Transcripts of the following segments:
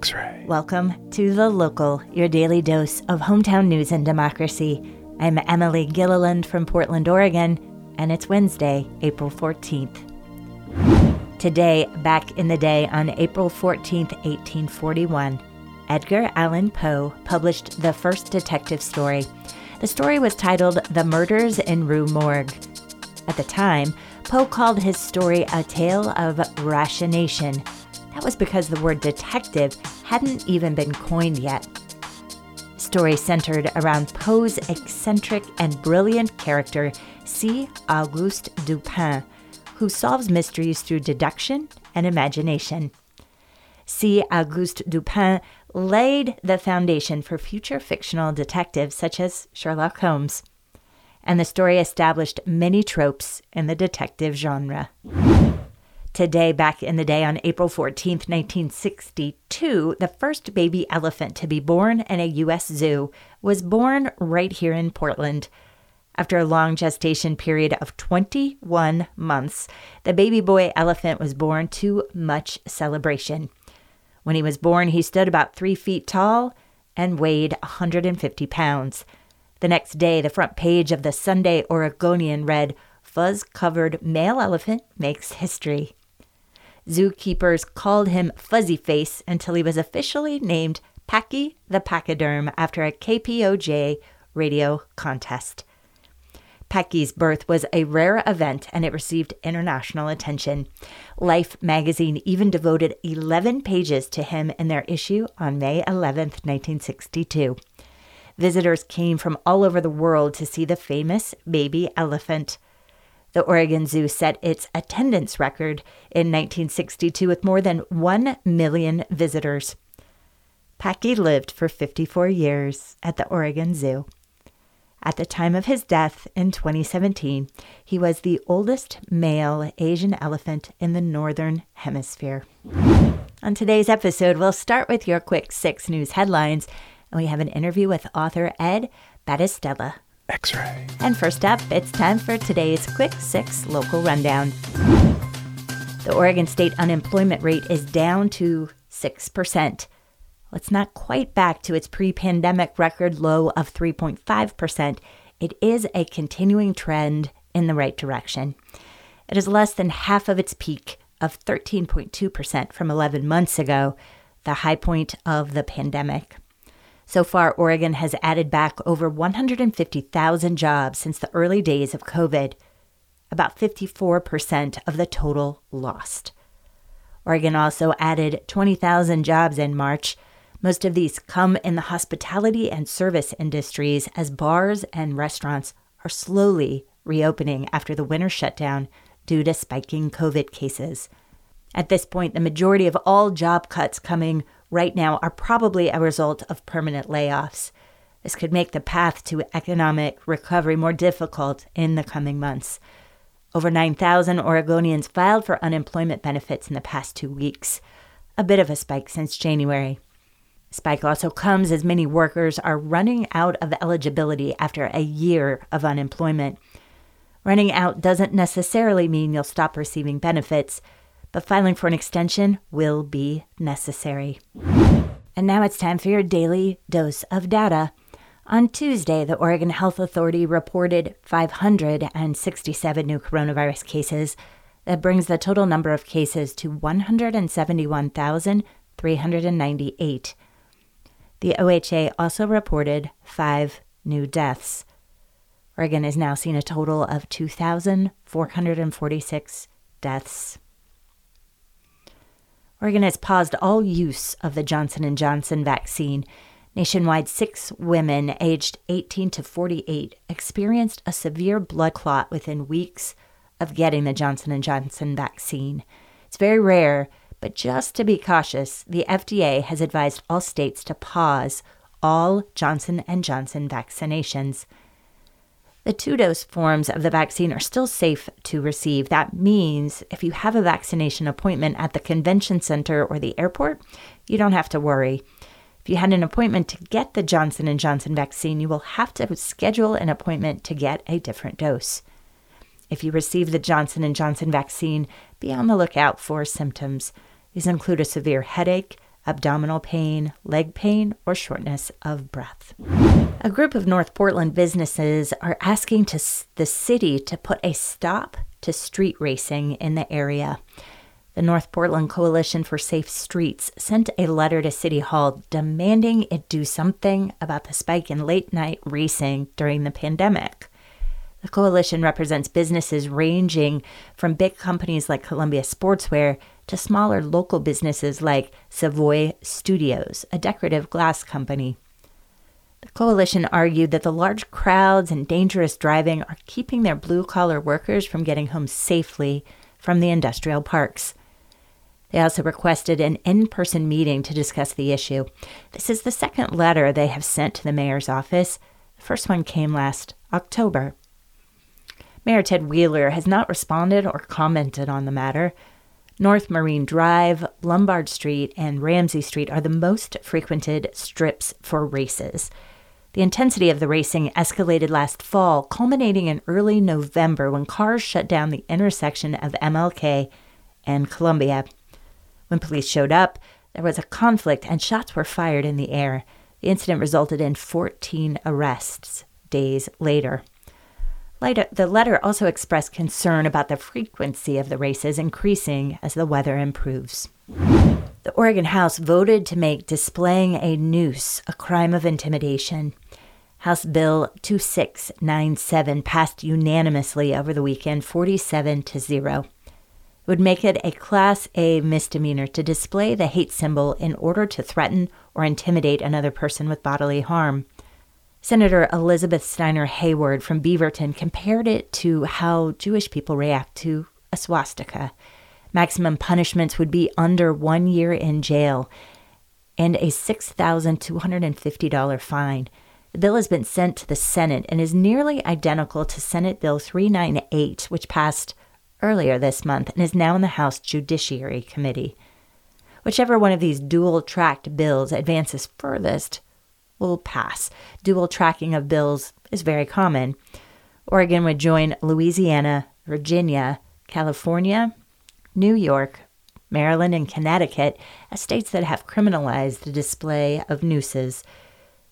X ray. Welcome to The Local, your daily dose of hometown news and democracy. I'm Emily Gilliland from Portland, Oregon, and it's Wednesday, April 14th. Today, back in the day on April 14th, 1841, Edgar Allan Poe published the first detective story. The story was titled The Murders in Rue Morgue. At the time, Poe called his story a tale of ratiocination that was because the word detective hadn't even been coined yet. Story centered around Poe's eccentric and brilliant character, C. Auguste Dupin, who solves mysteries through deduction and imagination. C. Auguste Dupin laid the foundation for future fictional detectives such as Sherlock Holmes. And the story established many tropes in the detective genre. Today, back in the day on April 14th, 1962, the first baby elephant to be born in a U.S. zoo was born right here in Portland. After a long gestation period of 21 months, the baby boy elephant was born to much celebration. When he was born, he stood about three feet tall and weighed 150 pounds. The next day, the front page of the Sunday Oregonian read, Fuzz covered male elephant makes history. Zookeepers called him Fuzzy Face until he was officially named Packy the Pachyderm after a KPOJ radio contest. Packy's birth was a rare event and it received international attention. Life magazine even devoted 11 pages to him in their issue on May 11, 1962. Visitors came from all over the world to see the famous baby elephant. The Oregon Zoo set its attendance record in 1962 with more than 1 million visitors. Packy lived for 54 years at the Oregon Zoo. At the time of his death in 2017, he was the oldest male Asian elephant in the Northern Hemisphere. On today's episode, we'll start with your quick six news headlines, and we have an interview with author Ed Battistella. X ray. And first up, it's time for today's Quick Six local rundown. The Oregon State unemployment rate is down to 6%. Well, it's not quite back to its pre pandemic record low of 3.5%. It is a continuing trend in the right direction. It is less than half of its peak of 13.2% from 11 months ago, the high point of the pandemic. So far, Oregon has added back over 150,000 jobs since the early days of COVID, about 54% of the total lost. Oregon also added 20,000 jobs in March. Most of these come in the hospitality and service industries as bars and restaurants are slowly reopening after the winter shutdown due to spiking COVID cases. At this point, the majority of all job cuts coming right now are probably a result of permanent layoffs. This could make the path to economic recovery more difficult in the coming months. Over 9,000 Oregonians filed for unemployment benefits in the past two weeks, a bit of a spike since January. Spike also comes as many workers are running out of eligibility after a year of unemployment. Running out doesn't necessarily mean you'll stop receiving benefits but filing for an extension will be necessary. And now it's time for your daily dose of data. On Tuesday, the Oregon Health Authority reported 567 new coronavirus cases. That brings the total number of cases to 171,398. The OHA also reported five new deaths. Oregon has now seen a total of 2,446 deaths. Oregon has paused all use of the Johnson & Johnson vaccine. Nationwide, 6 women aged 18 to 48 experienced a severe blood clot within weeks of getting the Johnson & Johnson vaccine. It's very rare, but just to be cautious, the FDA has advised all states to pause all Johnson & Johnson vaccinations. The two dose forms of the vaccine are still safe to receive. That means if you have a vaccination appointment at the convention center or the airport, you don't have to worry. If you had an appointment to get the Johnson & Johnson vaccine, you will have to schedule an appointment to get a different dose. If you receive the Johnson & Johnson vaccine, be on the lookout for symptoms. These include a severe headache, abdominal pain, leg pain, or shortness of breath. A group of North Portland businesses are asking to, the city to put a stop to street racing in the area. The North Portland Coalition for Safe Streets sent a letter to City Hall demanding it do something about the spike in late night racing during the pandemic. The coalition represents businesses ranging from big companies like Columbia Sportswear to smaller local businesses like Savoy Studios, a decorative glass company. The coalition argued that the large crowds and dangerous driving are keeping their blue collar workers from getting home safely from the industrial parks. They also requested an in person meeting to discuss the issue. This is the second letter they have sent to the mayor's office. The first one came last October. Mayor Ted Wheeler has not responded or commented on the matter. North Marine Drive, Lombard Street, and Ramsey Street are the most frequented strips for races. The intensity of the racing escalated last fall, culminating in early November when cars shut down the intersection of MLK and Columbia. When police showed up, there was a conflict and shots were fired in the air. The incident resulted in 14 arrests days later. Later, the letter also expressed concern about the frequency of the races increasing as the weather improves. The Oregon House voted to make displaying a noose a crime of intimidation. House Bill 2697 passed unanimously over the weekend, 47 to 0 It would make it a Class A misdemeanor to display the hate symbol in order to threaten or intimidate another person with bodily harm. Senator Elizabeth Steiner Hayward from Beaverton compared it to how Jewish people react to a swastika. Maximum punishments would be under one year in jail and a $6,250 fine. The bill has been sent to the Senate and is nearly identical to Senate Bill 398, which passed earlier this month and is now in the House Judiciary Committee. Whichever one of these dual tracked bills advances furthest will pass. Dual tracking of bills is very common. Oregon would join Louisiana, Virginia, California, New York, Maryland, and Connecticut as states that have criminalized the display of nooses.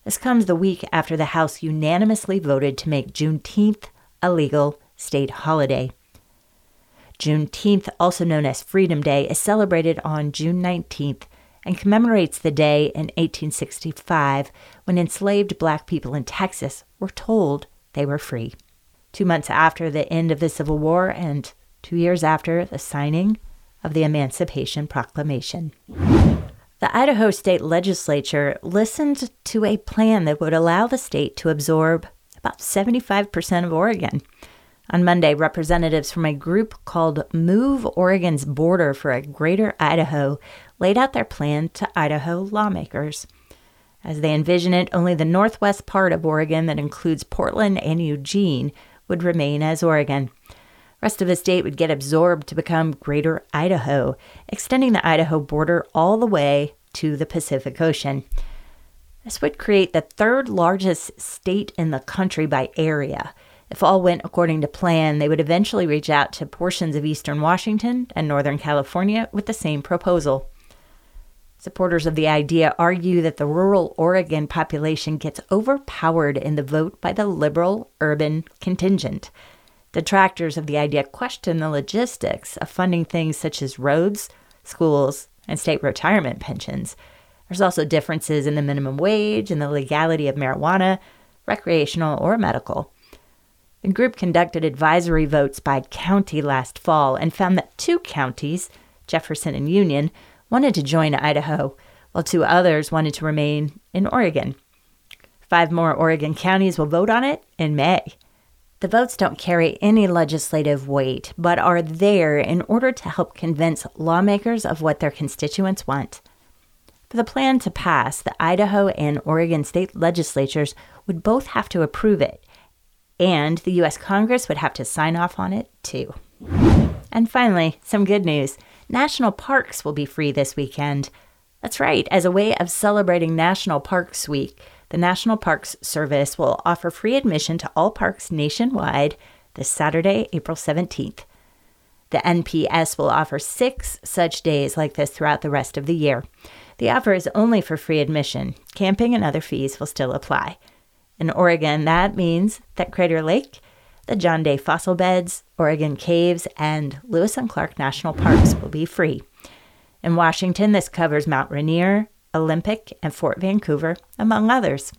This comes the week after the House unanimously voted to make Juneteenth a legal state holiday. Juneteenth, also known as Freedom Day, is celebrated on June 19th and commemorates the day in 1865 when enslaved black people in Texas were told they were free. Two months after the end of the Civil War and two years after the signing of the Emancipation Proclamation. The Idaho State Legislature listened to a plan that would allow the state to absorb about 75% of Oregon. On Monday, representatives from a group called Move Oregon's Border for a Greater Idaho laid out their plan to Idaho lawmakers. As they envision it, only the northwest part of Oregon that includes Portland and Eugene would remain as Oregon. Rest of the state would get absorbed to become Greater Idaho, extending the Idaho border all the way to the Pacific Ocean. This would create the third largest state in the country by area if all went according to plan, they would eventually reach out to portions of eastern Washington and northern California with the same proposal. Supporters of the idea argue that the rural Oregon population gets overpowered in the vote by the liberal urban contingent. Detractors of the idea question the logistics of funding things such as roads, schools, and state retirement pensions. There's also differences in the minimum wage and the legality of marijuana, recreational or medical. The group conducted advisory votes by county last fall and found that two counties, Jefferson and Union, wanted to join Idaho, while two others wanted to remain in Oregon. Five more Oregon counties will vote on it in May. The votes don't carry any legislative weight, but are there in order to help convince lawmakers of what their constituents want. For the plan to pass, the Idaho and Oregon state legislatures would both have to approve it, and the US Congress would have to sign off on it too. And finally, some good news national parks will be free this weekend. That's right, as a way of celebrating National Parks Week, the National Parks Service will offer free admission to all parks nationwide this Saturday, April 17th. The NPS will offer six such days like this throughout the rest of the year. The offer is only for free admission. Camping and other fees will still apply. In Oregon, that means that Crater Lake, the John Day Fossil Beds, Oregon Caves, and Lewis and Clark National Parks will be free. In Washington, this covers Mount Rainier, Olympic, and Fort Vancouver, among others.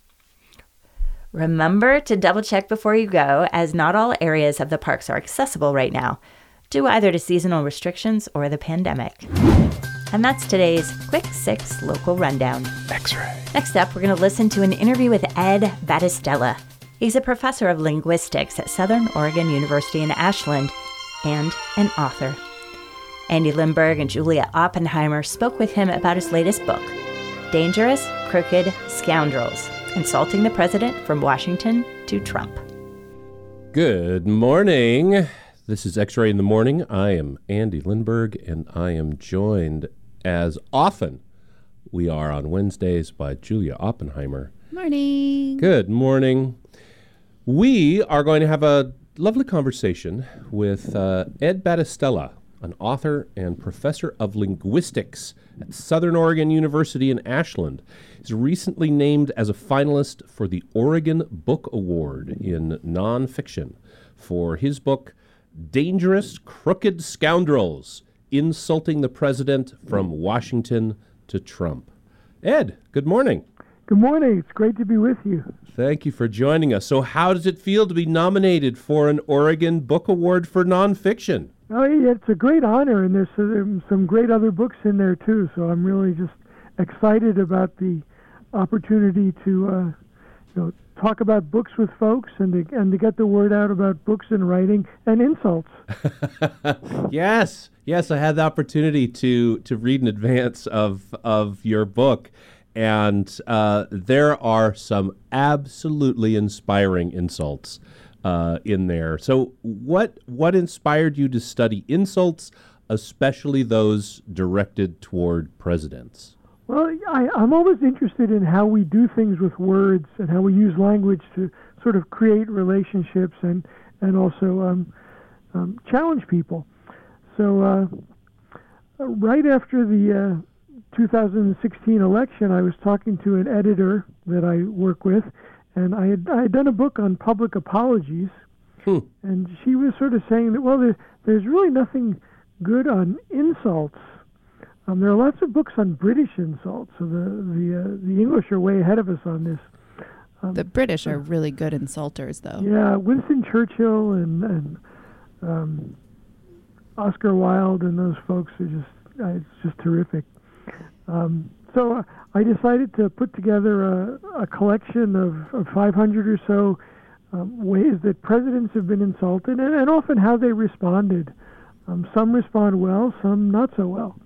Remember to double check before you go, as not all areas of the parks are accessible right now, due either to seasonal restrictions or the pandemic. And that's today's Quick Six Local Rundown. X ray. Next up, we're going to listen to an interview with Ed Battistella. He's a professor of linguistics at Southern Oregon University in Ashland and an author. Andy Lindberg and Julia Oppenheimer spoke with him about his latest book, Dangerous, Crooked Scoundrels Insulting the President from Washington to Trump. Good morning. This is X Ray in the Morning. I am Andy Lindberg, and I am joined, as often we are on Wednesdays, by Julia Oppenheimer. Morning. Good morning. We are going to have a lovely conversation with uh, Ed Battistella, an author and professor of linguistics at Southern Oregon University in Ashland. He's recently named as a finalist for the Oregon Book Award in nonfiction for his book, Dangerous Crooked Scoundrels Insulting the President from Washington to Trump. Ed, good morning. Good morning. It's great to be with you. Thank you for joining us. So, how does it feel to be nominated for an Oregon Book Award for nonfiction? Oh, yeah, it's a great honor, and there's some, some great other books in there too. So I'm really just excited about the opportunity to, uh, you know, talk about books with folks and to, and to get the word out about books and writing and insults. yes, yes, I had the opportunity to to read in advance of of your book, and uh, there are some absolutely inspiring insults uh, in there. So, what what inspired you to study insults, especially those directed toward presidents? Well, I, I'm always interested in how we do things with words and how we use language to sort of create relationships and and also um, um, challenge people. So, uh, right after the uh, 2016 election, I was talking to an editor that I work with, and I had I had done a book on public apologies, Hmm. and she was sort of saying that well, there, there's really nothing good on insults. Um, there are lots of books on British insults, so the the uh, the English are way ahead of us on this. Um, The British are really good insulters, though. yeah, Winston Churchill and and um, Oscar Wilde and those folks are just uh, it's just terrific. Um, so uh, I decided to put together a, a collection of, of 500 or so um, ways that presidents have been insulted and, and often how they responded. Um, some respond well, some not so well.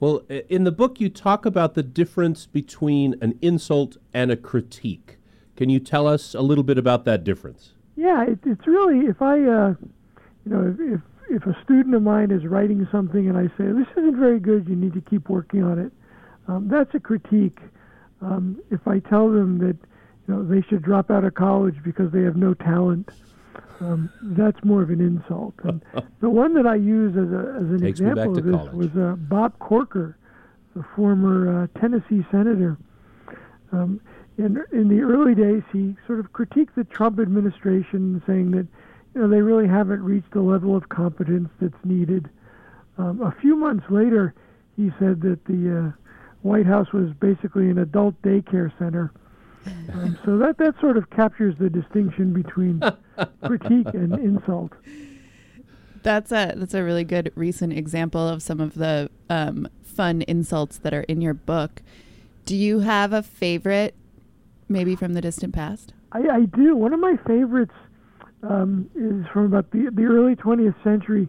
Well, in the book, you talk about the difference between an insult and a critique. Can you tell us a little bit about that difference? Yeah, it, it's really if I, uh, you know, if, if if a student of mine is writing something and I say this isn't very good, you need to keep working on it. Um, that's a critique. Um, if I tell them that you know they should drop out of college because they have no talent, um, that's more of an insult. And the one that I use as, a, as an Takes example of this college. was uh, Bob Corker, the former uh, Tennessee senator. Um, in in the early days, he sort of critiqued the Trump administration, saying that you know they really haven't reached the level of competence that's needed. Um, a few months later, he said that the uh, White House was basically an adult daycare center. Um, so that that sort of captures the distinction between critique and insult. That's a that's a really good recent example of some of the um, fun insults that are in your book. Do you have a favorite, maybe from the distant past? I, I do. One of my favorites um, is from about the the early 20th century,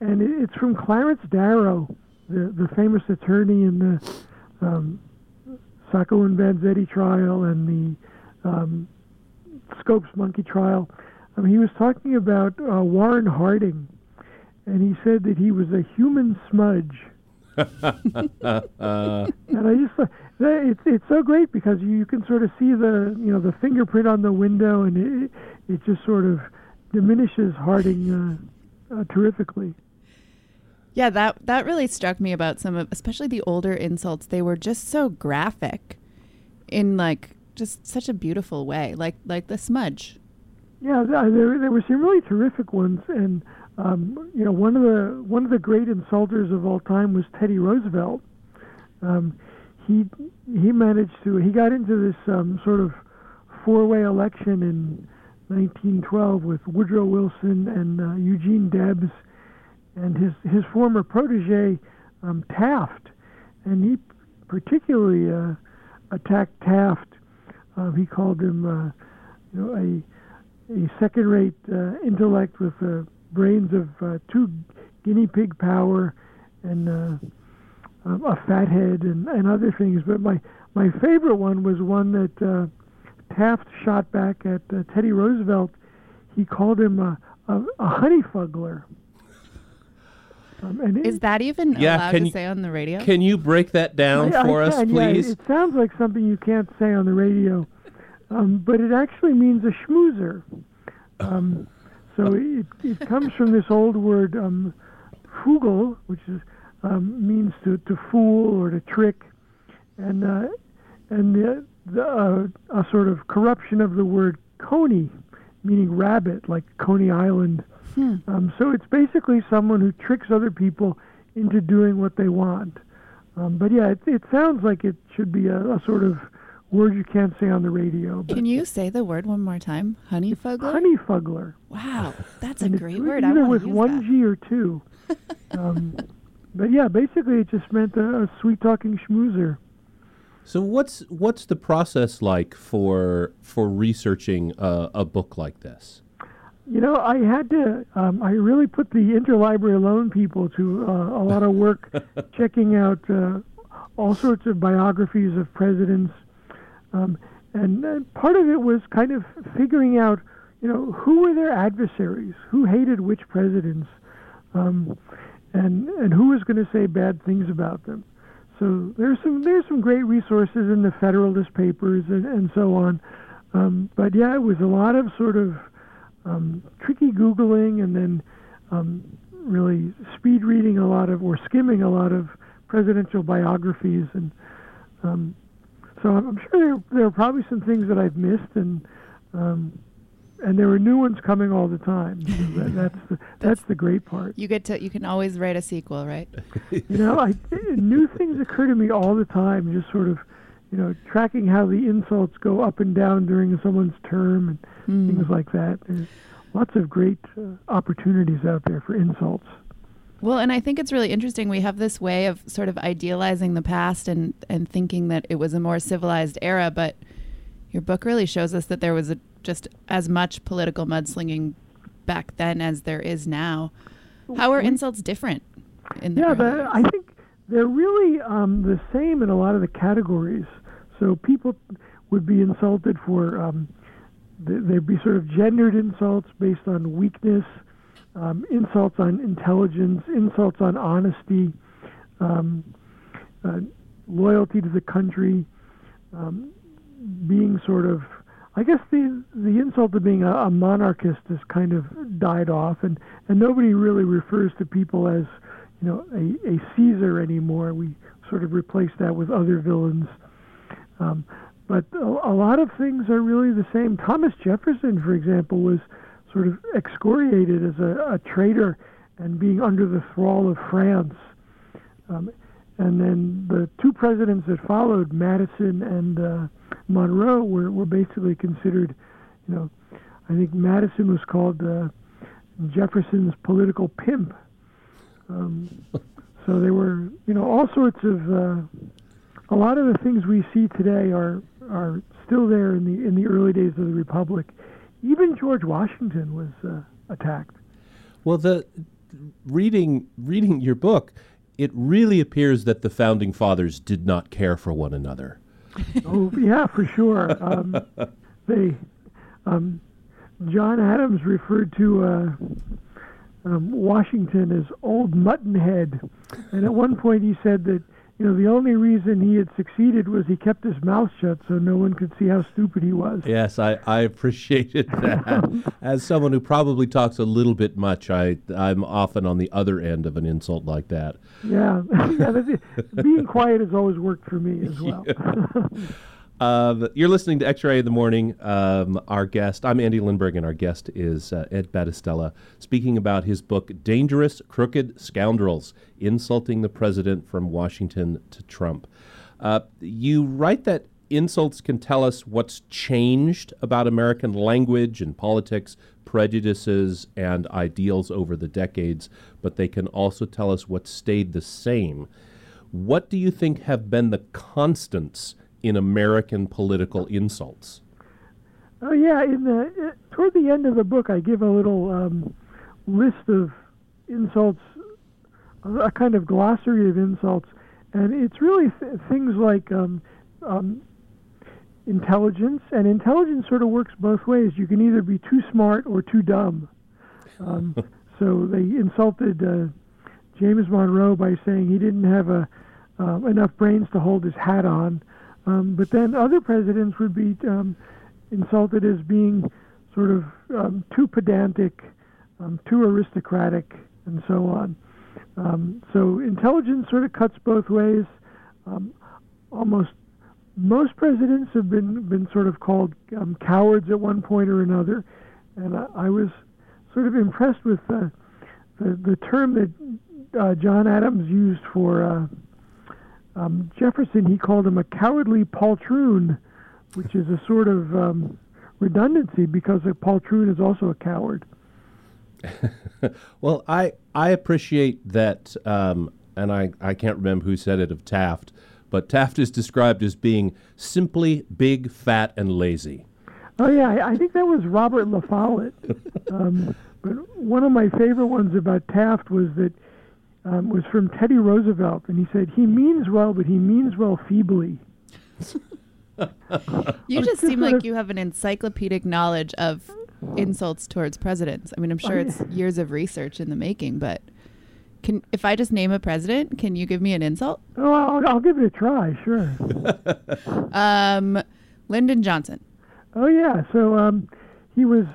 and it, it's from Clarence Darrow, the the famous attorney in the um, Sacco and Vanzetti trial and the um, Scopes Monkey trial. Um, he was talking about uh, Warren Harding, and he said that he was a human smudge. Uh, And I just thought it's it's so great because you can sort of see the you know the fingerprint on the window, and it it just sort of diminishes Harding uh, uh, terrifically. Yeah, that that really struck me about some of, especially the older insults. They were just so graphic, in like just such a beautiful way, like like the smudge. Yeah, there there were some really terrific ones, and um, you know one of the one of the great insulters of all time was Teddy Roosevelt. Um, he he managed to he got into this um, sort of four-way election in 1912 with Woodrow Wilson and uh, Eugene Debs and his his former protege um, Taft, and he particularly uh, attacked Taft. Uh, he called him, uh, you know, a a second-rate uh, intellect with the brains of uh, two guinea pig power and uh, a fathead and, and other things. But my my favorite one was one that uh, Taft shot back at uh, Teddy Roosevelt. He called him a, a, a honeyfuggler. Um, and Is it- that even Yeah, allowed can to you- say on the radio? Can you break that down I- I for us, can, yeah. please? it sounds like something you can't say on the radio, um, but it actually means a schmoozer. Um, so it, it comes from this old word um, "fugel," which is um, means to, to fool or to trick, and uh, and the, the uh, a sort of corruption of the word "coney," meaning rabbit, like Coney Island. Um, so it's basically someone who tricks other people into doing what they want. Um, but yeah, it, it sounds like it should be a, a sort of word you can't say on the radio. But Can you say the word one more time? Honeyfuggler. honeyfuggler. Wow, that's a And great either word. I want with one that. G or two. um, but yeah, basically it just meant a, a sweet talking schmoozer. So what's what's the process like for for researching a, a book like this? You know, I had to. Um, I really put the interlibrary loan people to uh, a lot of work, checking out uh, all sorts of biographies of presidents, um, and uh, part of it was kind of figuring out, you know, who were their adversaries, who hated which presidents, um, and and who was going to say bad things about them. So there's some there's some great resources in the Federalist Papers and, and so on. Um, but yeah, it was a lot of sort of um, tricky googling and then um, really speed reading a lot of or skimming a lot of presidential biographies and um, so I'm sure there, there are probably some things that I've missed and um, and there were new ones coming all the time. that, that's the that's the great part. You get to. You can always write a sequel, right? You know, I new things occur to me all the time. Just sort of, you know, tracking how the insults go up and down during someone's term and Hmm. things like that. There's lots of great uh, opportunities out there for insults. Well, and I think it's really interesting. We have this way of sort of idealizing the past and and thinking that it was a more civilized era, but your book really shows us that there was a, just as much political mudslinging back then as there is now. How are insults different? In the Yeah, the. I think they're really um, the same in a lot of the categories. So people would be insulted for um, th- there'd be sort of gendered insults based on weakness, um, insults on intelligence, insults on honesty, um, uh, loyalty to the country, um, being sort of. I guess the the insult of being a, a monarchist has kind of died off, and, and nobody really refers to people as you know a, a Caesar anymore. We sort of replace that with other villains. Um, but a, a lot of things are really the same. Thomas Jefferson, for example, was sort of excoriated as a, a traitor and being under the thrall of France. Um, and then the two presidents that followed, Madison and uh, Monroe, were, were basically considered, you know, I think Madison was called uh, Jefferson's political pimp. Um, so they were, you know, all sorts of. Uh, a lot of the things we see today are are still there in the in the early days of the republic. Even George Washington was uh, attacked. Well, the reading reading your book, it really appears that the founding fathers did not care for one another. oh yeah, for sure. Um, they, um, John Adams referred to uh, um, Washington as old mutton head, and at one point he said that you know, the only reason he had succeeded was he kept his mouth shut so no one could see how stupid he was. Yes, I, I appreciated that. As someone who probably talks a little bit much, I I'm often on the other end of an insult like that. Yeah, yeah being quiet has always worked for me as well. Um, you're listening to X-Ray in the Morning. Um, our guest, I'm Andy Lindberg, and our guest is uh, Ed Battistella, speaking about his book, Dangerous Crooked Scoundrels, Insulting the President from Washington to Trump. Uh, you write that insults can tell us what's changed about American language and politics, prejudices, and ideals over the decades, but they can also tell us what stayed the same. What do you think have been the constants in American political insults? Oh yeah, in the uh, toward the end of the book, I give a little um, list of insults, a kind of glossary of insults, and it's really th- things like um, um, intelligence, and intelligence sort of works both ways. You can either be too smart or too dumb. Um, so they insulted uh, James Monroe by saying he didn't have a uh, enough brains to hold his hat on. Um, but then other presidents would be um, insulted as being sort of um, too pedantic, um, too aristocratic, and so on. Um, so intelligence sort of cuts both ways. Um, almost most presidents have been been sort of called cowards at one point or another, and I, I was sort of impressed with the the, the term that uh, John Adams used for. Uh, um, Jefferson, he called him a cowardly poltroon, which is a sort of um, redundancy because a poltroon is also a coward. well, I I appreciate that, um, and I, I can't remember who said it of Taft, but Taft is described as being simply big, fat, and lazy. Oh yeah, I, I think that was Robert La Follette. um, but one of my favorite ones about Taft was that um, was from Teddy Roosevelt, and he said he means well, but he means well feebly. you just seem like you have an encyclopedic knowledge of insults towards presidents. I mean, I'm sure it's years of research in the making, but can if I just name a president, can you give me an insult? Oh, I'll, I'll give it a try. Sure. um, Lyndon Johnson. Oh yeah. So um, he was.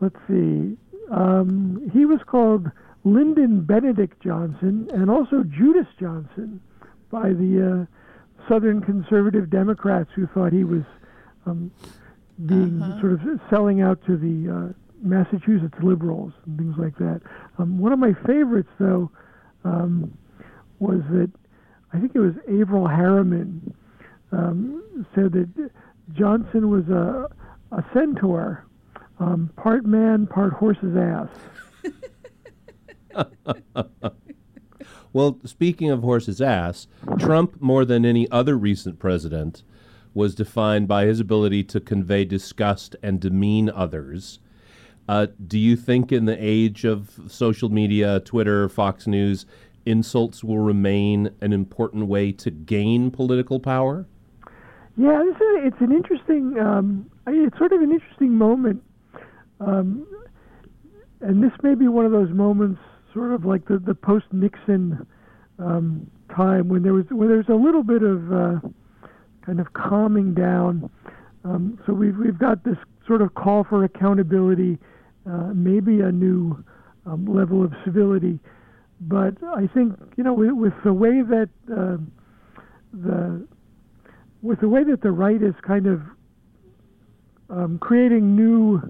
Let's see. Um, he was called Lyndon Benedict Johnson and also Judas Johnson by the uh, Southern conservative Democrats who thought he was um, being uh-huh. sort of selling out to the uh, Massachusetts liberals and things like that. Um, one of my favorites, though, um, was that I think it was Averell Harriman um, said that Johnson was a, a centaur, um, part man, part horse's ass. well, speaking of horse's ass, Trump, more than any other recent president, was defined by his ability to convey disgust and demean others. Uh, do you think, in the age of social media, Twitter, Fox News, insults will remain an important way to gain political power? Yeah, is, it's an interesting. Um, it's sort of an interesting moment, um, and this may be one of those moments sort of like the, the post Nixon um, time when there was when there was a little bit of uh, kind of calming down. Um, so we've we've got this sort of call for accountability, uh, maybe a new um, level of civility. But I think you know with, with the way that uh, the with the way that the right is kind of um, creating new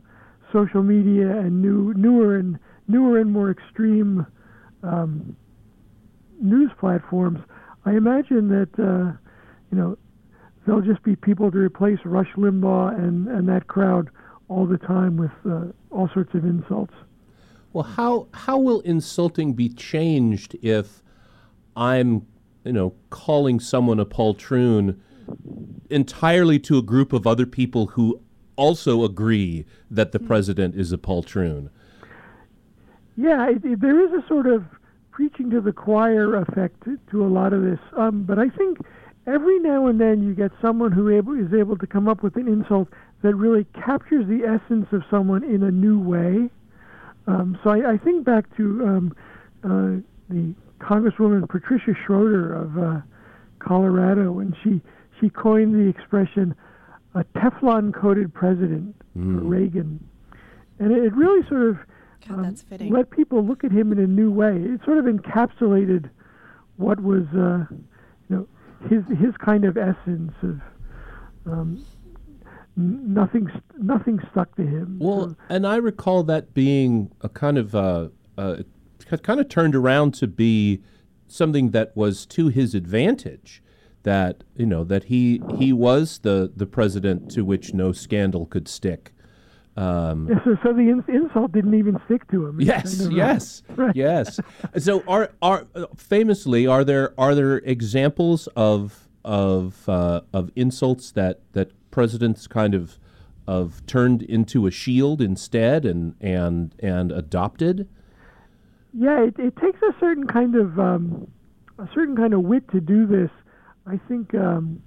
social media and new newer and newer and more extreme um, news platforms, I imagine that uh, you know there'll just be people to replace Rush Limbaugh and, and that crowd all the time with uh, all sorts of insults. Well, how how will insulting be changed if I'm you know calling someone a poltroon entirely to a group of other people who also agree that the president is a poltroon? Yeah, it, it, there is a sort of preaching to the choir effect to, to a lot of this. Um, but I think every now and then you get someone who able, is able to come up with an insult that really captures the essence of someone in a new way. Um, so I, I, think back to um, uh, the Congresswoman Patricia Schroeder of uh, Colorado, and she she coined the expression "a Teflon-coated president" Mm. Reagan, and it, it really sort of God, um, that's fitting. let people look at him in a new way. It sort of encapsulated what was, uh, you know, his his kind of essence of um, nothing nothing stuck to him. Well, So- and I recall that being a kind of uh, uh, kind of turned around to be something that was to his advantage. That you know that he he was the the president to which no scandal could stick. Um, Yeah, so, so the ins- insult didn't even stick to him. Yes, kind of, yes, right. yes. So, are are uh, famously are there are there examples of of uh, of insults that that presidents kind of of turned into a shield instead and and and adopted? Yeah, it, it takes a certain kind of um, a certain kind of wit to do this. I think um,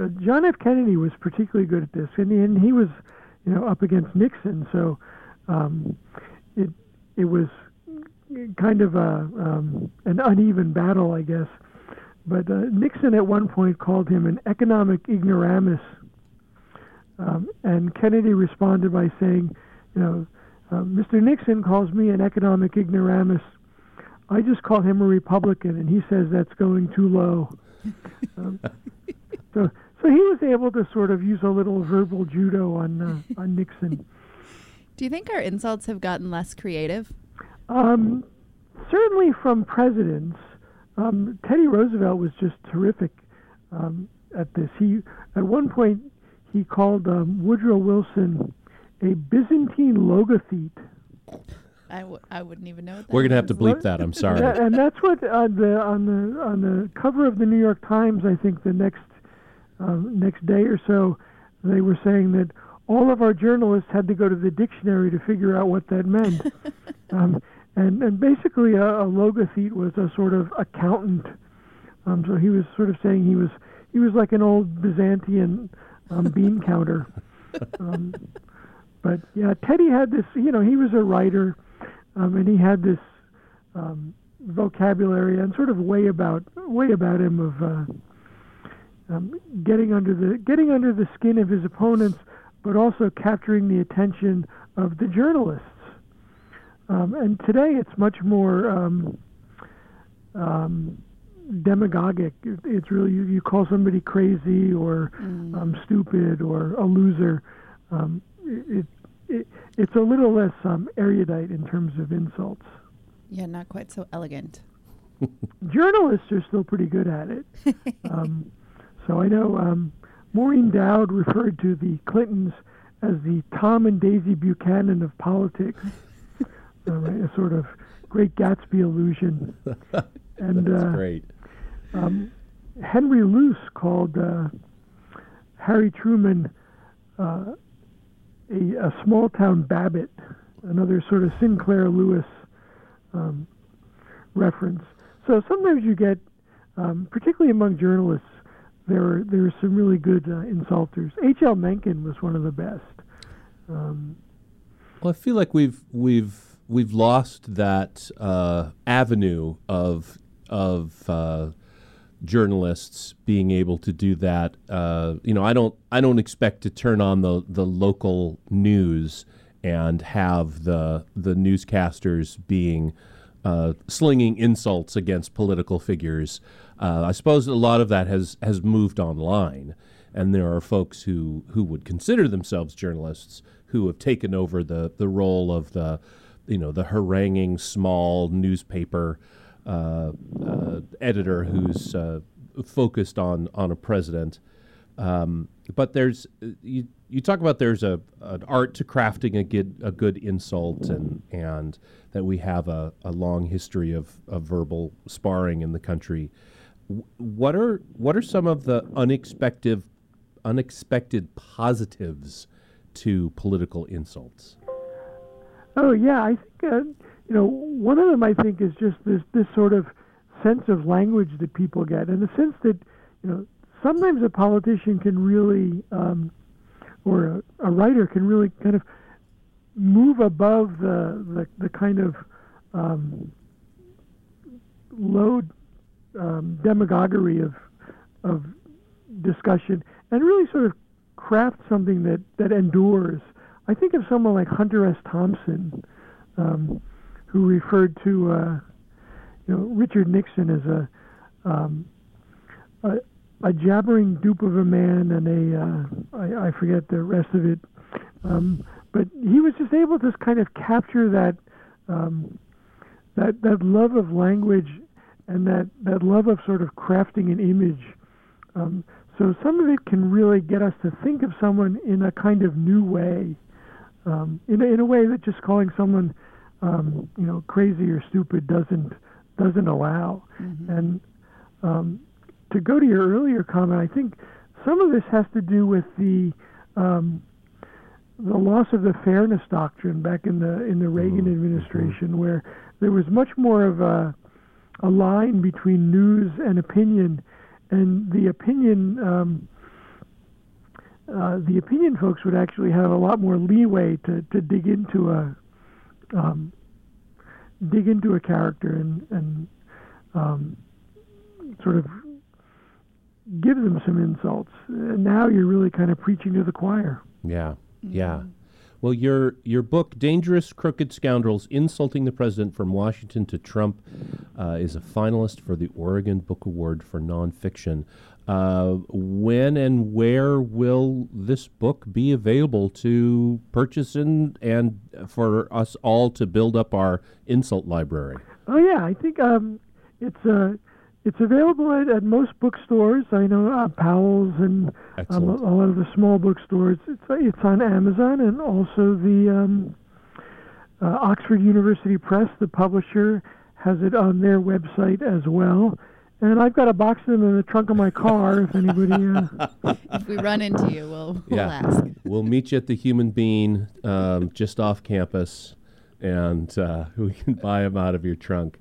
uh, John F. Kennedy was particularly good at this, and, and he was, you know, up against Nixon, so um, it it was kind of a um, an uneven battle, I guess. But uh, Nixon at one point called him an economic ignoramus, um, and Kennedy responded by saying, you know. Uh, Mr. Nixon calls me an economic ignoramus. I just call him a Republican, and he says that's going too low. um, so, so he was able to sort of use a little verbal judo on uh, on Nixon. Do you think our insults have gotten less creative? Um, certainly from presidents, um, Teddy Roosevelt was just terrific um, at this. He at one point he called um, Woodrow Wilson a Byzantine logothete. I, w- I wouldn't even know what that We're gonna have to means. bleep that. I'm sorry. And that's what on the on the on the cover of the New York Times. I think the next um, next day or so, they were saying that all of our journalists had to go to the dictionary to figure out what that meant. um, and and basically, a, a logothete was a sort of accountant. Um, so he was sort of saying he was he was like an old Byzantine um, bean counter. Um, but yeah, Teddy had this. You know, he was a writer, um, and he had this um, vocabulary and sort of way about way about him of uh, um, getting under the getting under the skin of his opponents, but also capturing the attention of the journalists. Um, and today, it's much more um, um, demagogic. It's really you, you call somebody crazy or um, stupid or a loser. Um, it, it, it's a little less um, erudite in terms of insults. Yeah, not quite so elegant. Journalists are still pretty good at it. um, so I know um, Maureen Dowd referred to the Clintons as the Tom and Daisy Buchanan of politics, uh, a sort of Great Gatsby illusion. And That's uh, great. um, Henry Luce called uh, Harry Truman uh, a, a small town Babbitt, another sort of Sinclair Lewis um, reference. So sometimes you get, um, particularly among journalists, there are, there are some really good uh, insulters. H.L. Mencken was one of the best. Um, Well, I feel like we've we've we've lost that uh, avenue of of uh, journalists being able to do that. Uh, you know, I don't I don't expect to turn on the the local news and have the the newscasters being uh, slinging insults against political figures. Uh, I suppose a lot of that has has moved online, and there are folks who who would consider themselves journalists who have taken over the the role of the you know the haranguing small newspaper uh, uh, editor who's uh, focused on on a president. Um, but there's you, you talk about there's a an art to crafting a good a good insult and and that we have a, a long history of, of verbal sparring in the country. What are what are some of the unexpected unexpected positives to political insults? Oh yeah, I think uh, you know one of them. I think is just this this sort of sense of language that people get, and the sense that you know sometimes a politician can really, um, or a, a writer can really kind of move above the the, the kind of um, um, demagoguery of of discussion and really sort of craft something that, that endures. I think of someone like Hunter S. Thompson, um, who referred to uh, you know Richard Nixon as a, um, a a jabbering dupe of a man and a uh, I, I forget the rest of it, um, but he was just able to kind of capture that um, that that love of language and that that love of sort of crafting an image. Um, so some of it can really get us to think of someone in a kind of new way, um, in a, in a way that just calling someone, um, you know, crazy or stupid doesn't doesn't allow. Mm-hmm. And um, to go to your earlier comment, I think some of this has to do with the um, the loss of the fairness doctrine back in the in the Reagan mm-hmm. administration, where there was much more of a a line between news and opinion, and the opinion um, uh, the opinion folks would actually have a lot more leeway to, to dig into a um, dig into a character and and um, sort of give them some insults. And now you're really kind of preaching to the choir. Yeah, yeah. Well, your your book, "Dangerous Crooked Scoundrels: Insulting the President from Washington to Trump," uh, is a finalist for the Oregon Book Award for nonfiction. Uh, when and where will this book be available to purchase and, and for us all to build up our insult library? Oh yeah, I think um, it's uh, it's available at, at most bookstores. I know uh, Powell's and um, a, a, lot of the small bookstores. It's uh, it's on Amazon and also the um, uh, Oxford University Press, the publisher, has it on their website as well. And I've got a box of them in the trunk of my car. if anybody, uh, if we run into you, we'll, we'll yeah. ask. We'll meet you at the Human Bean, um, just off campus and uh, we can buy them out of your trunk.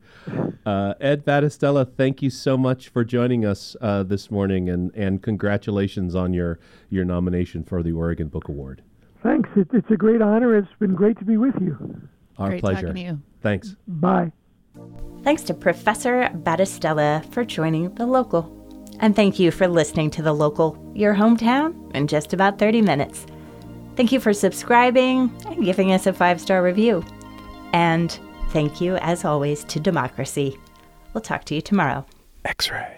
Uh, Ed Battistella, thank you so much for joining us uh, this morning, and, and congratulations on your, your nomination for the Oregon Book Award. Thanks. It, it's a great honor. It's been great to be with you. Our great pleasure. Talking to you. Thanks. Bye. Thanks to Professor Battistella for joining The Local. And thank you for listening to The Local, your hometown, in just about 30 minutes. Thank you for subscribing and giving us a five star review. And thank you, as always, to democracy. We'll talk to you tomorrow. X ray.